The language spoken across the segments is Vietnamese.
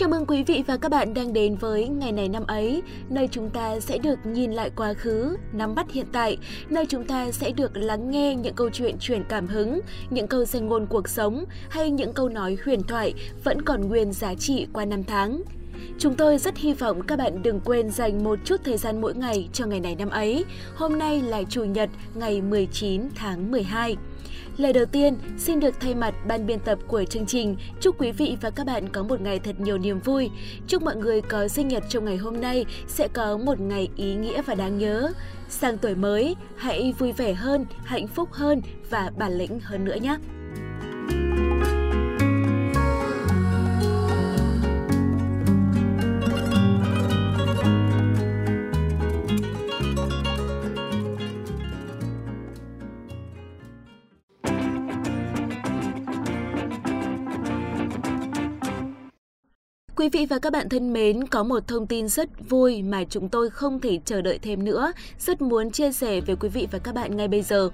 Chào mừng quý vị và các bạn đang đến với ngày này năm ấy, nơi chúng ta sẽ được nhìn lại quá khứ, nắm bắt hiện tại, nơi chúng ta sẽ được lắng nghe những câu chuyện truyền cảm hứng, những câu danh ngôn cuộc sống hay những câu nói huyền thoại vẫn còn nguyên giá trị qua năm tháng. Chúng tôi rất hy vọng các bạn đừng quên dành một chút thời gian mỗi ngày cho ngày này năm ấy. Hôm nay là Chủ nhật ngày 19 tháng 12. Lời đầu tiên, xin được thay mặt ban biên tập của chương trình chúc quý vị và các bạn có một ngày thật nhiều niềm vui. Chúc mọi người có sinh nhật trong ngày hôm nay sẽ có một ngày ý nghĩa và đáng nhớ. Sang tuổi mới, hãy vui vẻ hơn, hạnh phúc hơn và bản lĩnh hơn nữa nhé! Vị và các bạn thân mến, có một thông tin rất vui mà chúng tôi không thể chờ đợi thêm nữa, rất muốn chia sẻ với quý vị và các bạn ngay bây giờ.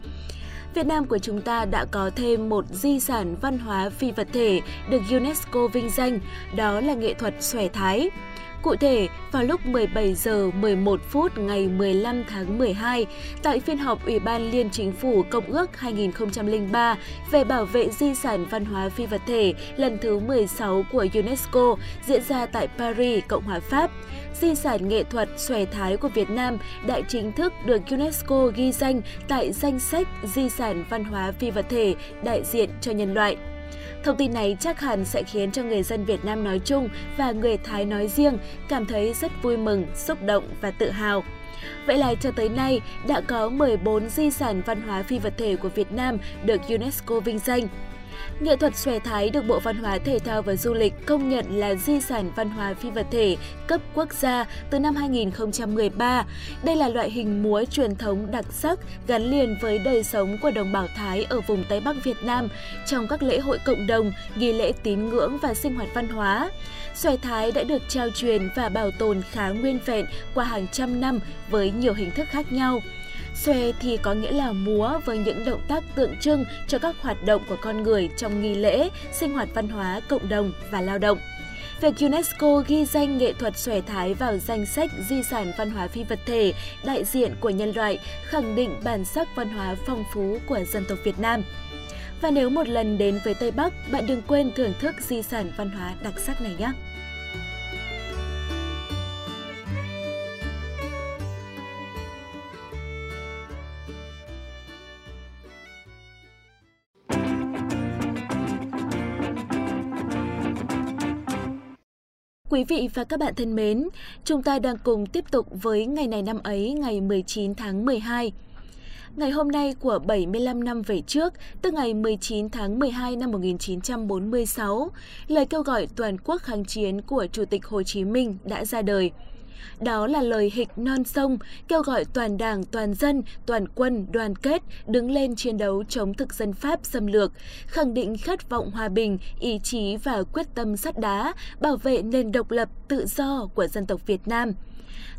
Việt Nam của chúng ta đã có thêm một di sản văn hóa phi vật thể được UNESCO vinh danh, đó là nghệ thuật xòe thái. Cụ thể, vào lúc 17 giờ 11 phút ngày 15 tháng 12, tại phiên họp Ủy ban Liên Chính phủ Công ước 2003 về bảo vệ di sản văn hóa phi vật thể lần thứ 16 của UNESCO diễn ra tại Paris, Cộng hòa Pháp, di sản nghệ thuật xòe thái của Việt Nam đã chính thức được UNESCO ghi danh tại danh sách di sản văn hóa phi vật thể đại diện cho nhân loại. Thông tin này chắc hẳn sẽ khiến cho người dân Việt Nam nói chung và người Thái nói riêng cảm thấy rất vui mừng, xúc động và tự hào. Vậy là cho tới nay đã có 14 di sản văn hóa phi vật thể của Việt Nam được UNESCO vinh danh. Nghệ thuật xòe thái được Bộ Văn hóa Thể thao và Du lịch công nhận là di sản văn hóa phi vật thể cấp quốc gia từ năm 2013. Đây là loại hình múa truyền thống đặc sắc gắn liền với đời sống của đồng bào Thái ở vùng Tây Bắc Việt Nam trong các lễ hội cộng đồng, nghi lễ tín ngưỡng và sinh hoạt văn hóa. Xòe thái đã được trao truyền và bảo tồn khá nguyên vẹn qua hàng trăm năm với nhiều hình thức khác nhau. Xòe thì có nghĩa là múa với những động tác tượng trưng cho các hoạt động của con người trong nghi lễ, sinh hoạt văn hóa, cộng đồng và lao động. Việc UNESCO ghi danh nghệ thuật xòe thái vào danh sách di sản văn hóa phi vật thể đại diện của nhân loại khẳng định bản sắc văn hóa phong phú của dân tộc Việt Nam. Và nếu một lần đến với Tây Bắc, bạn đừng quên thưởng thức di sản văn hóa đặc sắc này nhé! Quý vị và các bạn thân mến, chúng ta đang cùng tiếp tục với ngày này năm ấy, ngày 19 tháng 12. Ngày hôm nay của 75 năm về trước, tức ngày 19 tháng 12 năm 1946, lời kêu gọi toàn quốc kháng chiến của Chủ tịch Hồ Chí Minh đã ra đời. Đó là lời hịch non sông, kêu gọi toàn đảng, toàn dân, toàn quân, đoàn kết, đứng lên chiến đấu chống thực dân Pháp xâm lược, khẳng định khát vọng hòa bình, ý chí và quyết tâm sắt đá, bảo vệ nền độc lập, tự do của dân tộc Việt Nam.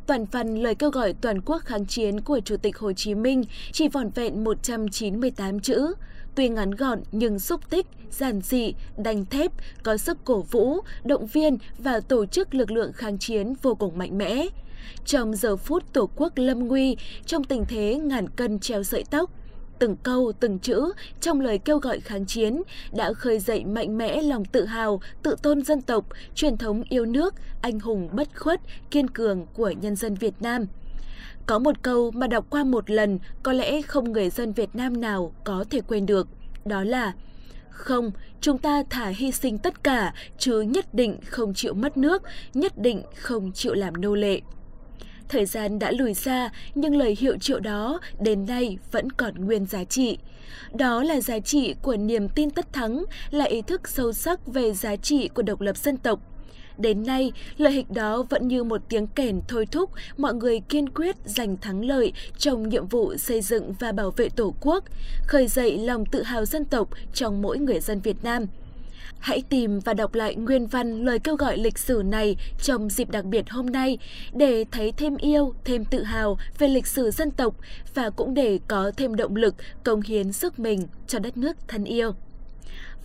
Toàn phần lời kêu gọi toàn quốc kháng chiến của Chủ tịch Hồ Chí Minh chỉ vỏn vẹn 198 chữ. Tuy ngắn gọn nhưng xúc tích, giản dị, đanh thép, có sức cổ vũ, động viên và tổ chức lực lượng kháng chiến vô cùng mạnh mẽ. Trong giờ phút Tổ quốc lâm nguy, trong tình thế ngàn cân treo sợi tóc, từng câu, từng chữ trong lời kêu gọi kháng chiến đã khơi dậy mạnh mẽ lòng tự hào, tự tôn dân tộc, truyền thống yêu nước, anh hùng bất khuất, kiên cường của nhân dân Việt Nam. Có một câu mà đọc qua một lần có lẽ không người dân Việt Nam nào có thể quên được, đó là không, chúng ta thả hy sinh tất cả, chứ nhất định không chịu mất nước, nhất định không chịu làm nô lệ. Thời gian đã lùi xa, nhưng lời hiệu triệu đó đến nay vẫn còn nguyên giá trị. Đó là giá trị của niềm tin tất thắng, là ý thức sâu sắc về giá trị của độc lập dân tộc. Đến nay, lời hịch đó vẫn như một tiếng kèn thôi thúc mọi người kiên quyết giành thắng lợi trong nhiệm vụ xây dựng và bảo vệ Tổ quốc, khơi dậy lòng tự hào dân tộc trong mỗi người dân Việt Nam. Hãy tìm và đọc lại nguyên văn lời kêu gọi lịch sử này trong dịp đặc biệt hôm nay để thấy thêm yêu, thêm tự hào về lịch sử dân tộc và cũng để có thêm động lực cống hiến sức mình cho đất nước thân yêu.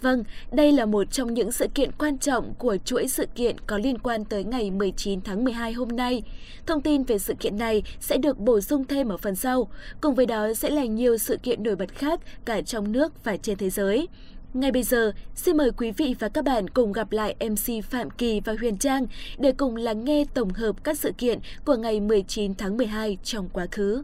Vâng, đây là một trong những sự kiện quan trọng của chuỗi sự kiện có liên quan tới ngày 19 tháng 12 hôm nay. Thông tin về sự kiện này sẽ được bổ sung thêm ở phần sau. Cùng với đó sẽ là nhiều sự kiện nổi bật khác cả trong nước và trên thế giới. Ngay bây giờ, xin mời quý vị và các bạn cùng gặp lại MC Phạm Kỳ và Huyền Trang để cùng lắng nghe tổng hợp các sự kiện của ngày 19 tháng 12 trong quá khứ.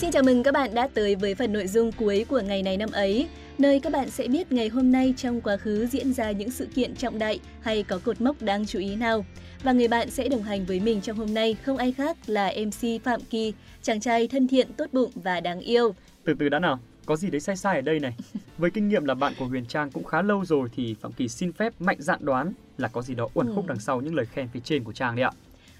Xin chào mừng các bạn đã tới với phần nội dung cuối của ngày này năm ấy, nơi các bạn sẽ biết ngày hôm nay trong quá khứ diễn ra những sự kiện trọng đại hay có cột mốc đáng chú ý nào. Và người bạn sẽ đồng hành với mình trong hôm nay không ai khác là MC Phạm Kỳ, chàng trai thân thiện, tốt bụng và đáng yêu. Từ từ đã nào, có gì đấy sai sai ở đây này. Với kinh nghiệm là bạn của Huyền Trang cũng khá lâu rồi thì Phạm Kỳ xin phép mạnh dạn đoán là có gì đó uẩn khúc ừ. đằng sau những lời khen phía trên của Trang đấy ạ.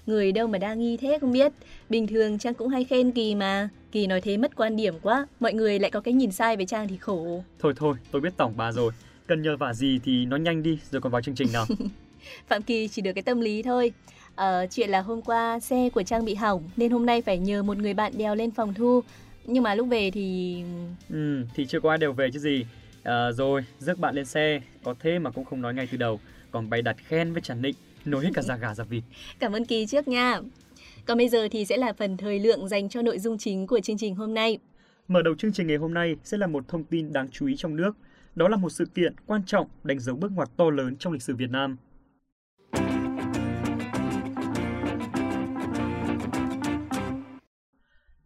Người đâu mà đa nghi thế không biết. Bình thường Trang cũng hay khen Kỳ mà. Kỳ nói thế mất quan điểm quá. Mọi người lại có cái nhìn sai về Trang thì khổ. Thôi thôi, tôi biết tổng bà rồi. Cần nhờ vả gì thì nói nhanh đi rồi còn vào chương trình nào. Phạm Kỳ chỉ được cái tâm lý thôi. Ờ, chuyện là hôm qua xe của Trang bị hỏng nên hôm nay phải nhờ một người bạn đèo lên phòng thu. Nhưng mà lúc về thì... Ừ, thì chưa có ai đều về chứ gì. À, rồi, rước bạn lên xe, có thế mà cũng không nói ngay từ đầu. Còn bày đặt khen với Trần Nịnh, nối hết cả da gà da vịt. Cảm ơn Kỳ trước nha. Còn bây giờ thì sẽ là phần thời lượng dành cho nội dung chính của chương trình hôm nay. Mở đầu chương trình ngày hôm nay sẽ là một thông tin đáng chú ý trong nước. Đó là một sự kiện quan trọng đánh dấu bước ngoặt to lớn trong lịch sử Việt Nam.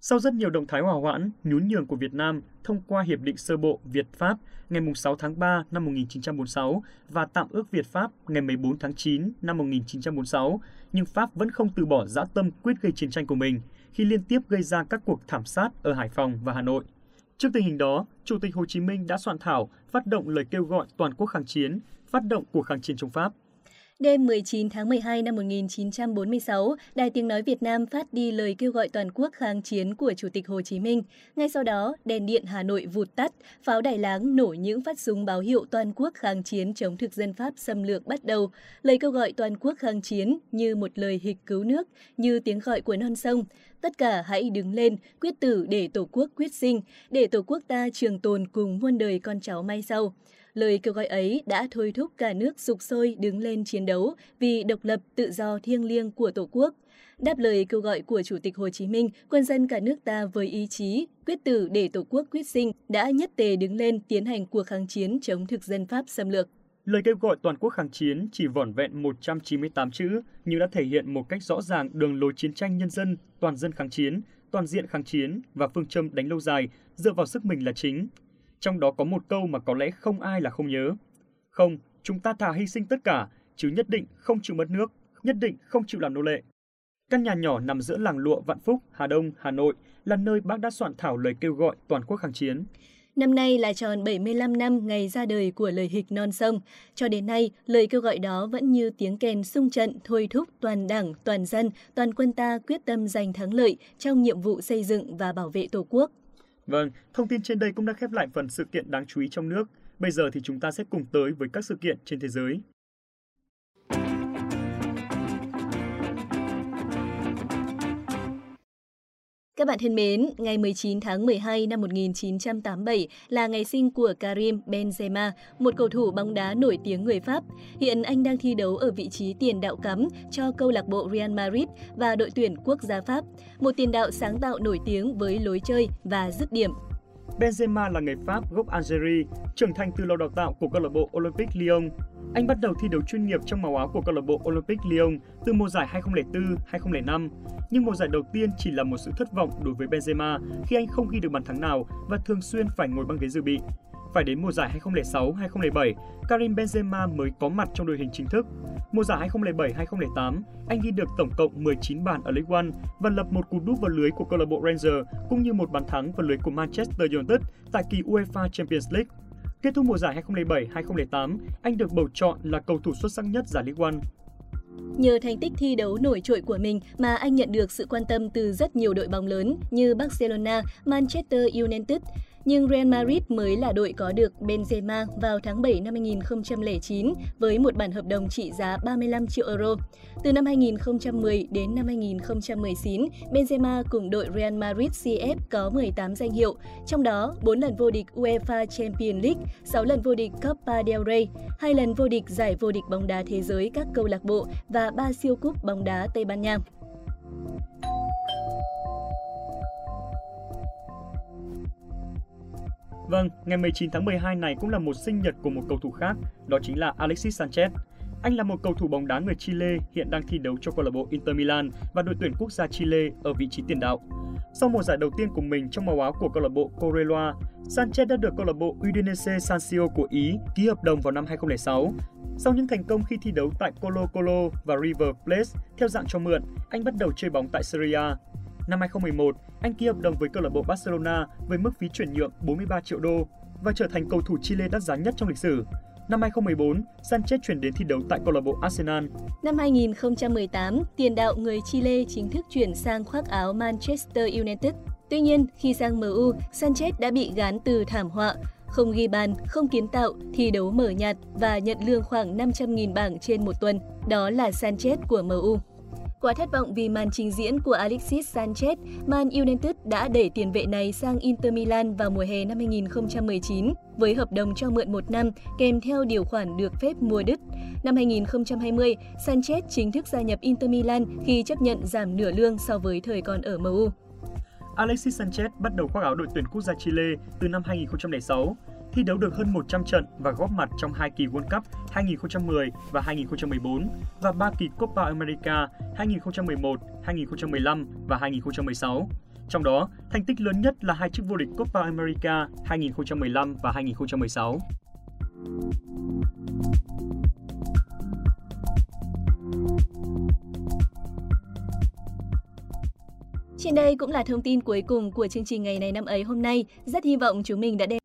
Sau rất nhiều động thái hòa hoãn, nhún nhường của Việt Nam thông qua Hiệp định Sơ bộ Việt-Pháp ngày 6 tháng 3 năm 1946 và Tạm ước Việt-Pháp ngày 14 tháng 9 năm 1946, nhưng Pháp vẫn không từ bỏ dã tâm quyết gây chiến tranh của mình khi liên tiếp gây ra các cuộc thảm sát ở Hải Phòng và Hà Nội. Trước tình hình đó, Chủ tịch Hồ Chí Minh đã soạn thảo phát động lời kêu gọi toàn quốc kháng chiến, phát động cuộc kháng chiến chống Pháp. Đêm 19 tháng 12 năm 1946, Đài Tiếng Nói Việt Nam phát đi lời kêu gọi toàn quốc kháng chiến của Chủ tịch Hồ Chí Minh. Ngay sau đó, đèn điện Hà Nội vụt tắt, pháo Đài Láng nổ những phát súng báo hiệu toàn quốc kháng chiến chống thực dân Pháp xâm lược bắt đầu. Lời kêu gọi toàn quốc kháng chiến như một lời hịch cứu nước, như tiếng gọi của non sông. Tất cả hãy đứng lên, quyết tử để Tổ quốc quyết sinh, để Tổ quốc ta trường tồn cùng muôn đời con cháu mai sau. Lời kêu gọi ấy đã thôi thúc cả nước sục sôi đứng lên chiến đấu vì độc lập tự do thiêng liêng của Tổ quốc. Đáp lời kêu gọi của Chủ tịch Hồ Chí Minh, quân dân cả nước ta với ý chí, quyết tử để Tổ quốc quyết sinh đã nhất tề đứng lên tiến hành cuộc kháng chiến chống thực dân Pháp xâm lược. Lời kêu gọi toàn quốc kháng chiến chỉ vỏn vẹn 198 chữ nhưng đã thể hiện một cách rõ ràng đường lối chiến tranh nhân dân, toàn dân kháng chiến, toàn diện kháng chiến và phương châm đánh lâu dài dựa vào sức mình là chính, trong đó có một câu mà có lẽ không ai là không nhớ. Không, chúng ta thà hy sinh tất cả, chứ nhất định không chịu mất nước, nhất định không chịu làm nô lệ. Căn nhà nhỏ nằm giữa làng lụa Vạn Phúc, Hà Đông, Hà Nội là nơi bác đã soạn thảo lời kêu gọi toàn quốc kháng chiến. Năm nay là tròn 75 năm ngày ra đời của lời hịch non sông. Cho đến nay, lời kêu gọi đó vẫn như tiếng kèn sung trận thôi thúc toàn đảng, toàn dân, toàn quân ta quyết tâm giành thắng lợi trong nhiệm vụ xây dựng và bảo vệ Tổ quốc. Vâng, thông tin trên đây cũng đã khép lại phần sự kiện đáng chú ý trong nước. Bây giờ thì chúng ta sẽ cùng tới với các sự kiện trên thế giới. Các bạn thân mến, ngày 19 tháng 12 năm 1987 là ngày sinh của Karim Benzema, một cầu thủ bóng đá nổi tiếng người Pháp. Hiện anh đang thi đấu ở vị trí tiền đạo cắm cho câu lạc bộ Real Madrid và đội tuyển quốc gia Pháp, một tiền đạo sáng tạo nổi tiếng với lối chơi và dứt điểm Benzema là người Pháp gốc Algeria, trưởng thành từ lò đào tạo của câu lạc bộ Olympique Lyon. Anh bắt đầu thi đấu chuyên nghiệp trong màu áo của câu lạc bộ Olympic Lyon từ mùa giải 2004-2005, nhưng mùa giải đầu tiên chỉ là một sự thất vọng đối với Benzema khi anh không ghi được bàn thắng nào và thường xuyên phải ngồi băng ghế dự bị. Phải đến mùa giải 2006-2007, Karim Benzema mới có mặt trong đội hình chính thức. Mùa giải 2007-2008, anh ghi được tổng cộng 19 bàn ở League One và lập một cú đúp vào lưới của câu lạc bộ Rangers cũng như một bàn thắng vào lưới của Manchester United tại kỳ UEFA Champions League. Kết thúc mùa giải 2007-2008, anh được bầu chọn là cầu thủ xuất sắc nhất giải League One. Nhờ thành tích thi đấu nổi trội của mình mà anh nhận được sự quan tâm từ rất nhiều đội bóng lớn như Barcelona, Manchester United nhưng Real Madrid mới là đội có được Benzema vào tháng 7 năm 2009 với một bản hợp đồng trị giá 35 triệu euro. Từ năm 2010 đến năm 2019, Benzema cùng đội Real Madrid CF có 18 danh hiệu, trong đó 4 lần vô địch UEFA Champions League, 6 lần vô địch Copa del Rey, 2 lần vô địch giải vô địch bóng đá thế giới các câu lạc bộ và 3 siêu cúp bóng đá Tây Ban Nha. Vâng, ngày 19 tháng 12 này cũng là một sinh nhật của một cầu thủ khác, đó chính là Alexis Sanchez. Anh là một cầu thủ bóng đá người Chile hiện đang thi đấu cho câu lạc bộ Inter Milan và đội tuyển quốc gia Chile ở vị trí tiền đạo. Sau một giải đầu tiên của mình trong màu áo của câu lạc bộ Correloa Sanchez đã được câu lạc bộ Udinese Sansio của Ý ký hợp đồng vào năm 2006. Sau những thành công khi thi đấu tại Colo Colo và River Plate theo dạng cho mượn, anh bắt đầu chơi bóng tại Serie A. Năm 2011, anh ký hợp đồng với câu lạc bộ Barcelona với mức phí chuyển nhượng 43 triệu đô và trở thành cầu thủ Chile đắt giá nhất trong lịch sử. Năm 2014, Sanchez chuyển đến thi đấu tại câu lạc bộ Arsenal. Năm 2018, tiền đạo người Chile chính thức chuyển sang khoác áo Manchester United. Tuy nhiên, khi sang MU, Sanchez đã bị gán từ thảm họa, không ghi bàn, không kiến tạo, thi đấu mở nhạt và nhận lương khoảng 500.000 bảng trên một tuần. Đó là Sanchez của MU. Quá thất vọng vì màn trình diễn của Alexis Sanchez, Man United đã đẩy tiền vệ này sang Inter Milan vào mùa hè năm 2019 với hợp đồng cho mượn một năm kèm theo điều khoản được phép mua đứt. Năm 2020, Sanchez chính thức gia nhập Inter Milan khi chấp nhận giảm nửa lương so với thời còn ở MU. Alexis Sanchez bắt đầu khoác áo đội tuyển quốc gia Chile từ năm 2006 thi đấu được hơn 100 trận và góp mặt trong hai kỳ World Cup 2010 và 2014 và ba kỳ Copa America 2011, 2015 và 2016. Trong đó, thành tích lớn nhất là hai chức vô địch Copa America 2015 và 2016. Trên đây cũng là thông tin cuối cùng của chương trình ngày này năm ấy hôm nay. Rất hy vọng chúng mình đã đem